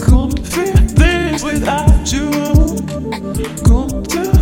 Couldn't feel things without you. Couldn't do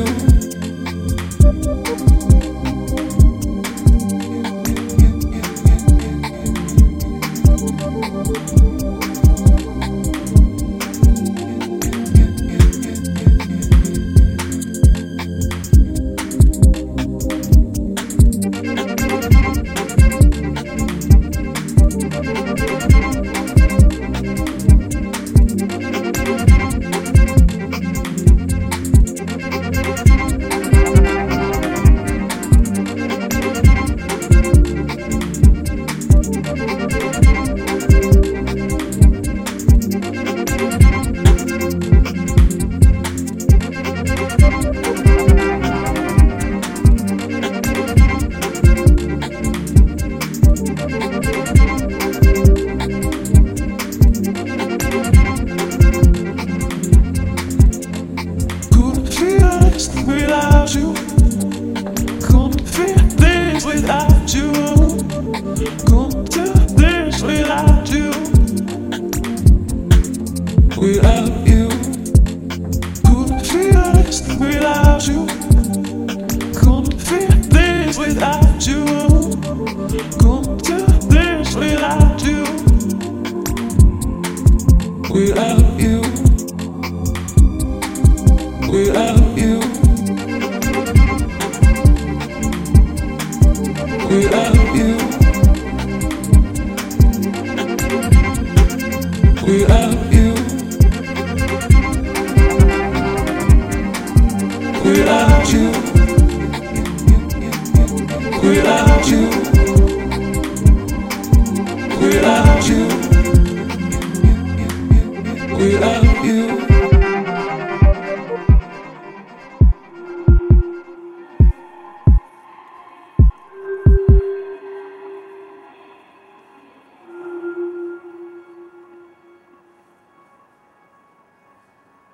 Couldn't without you. This without you. Without you. This without you. This without you. Without you. Without Without you? Without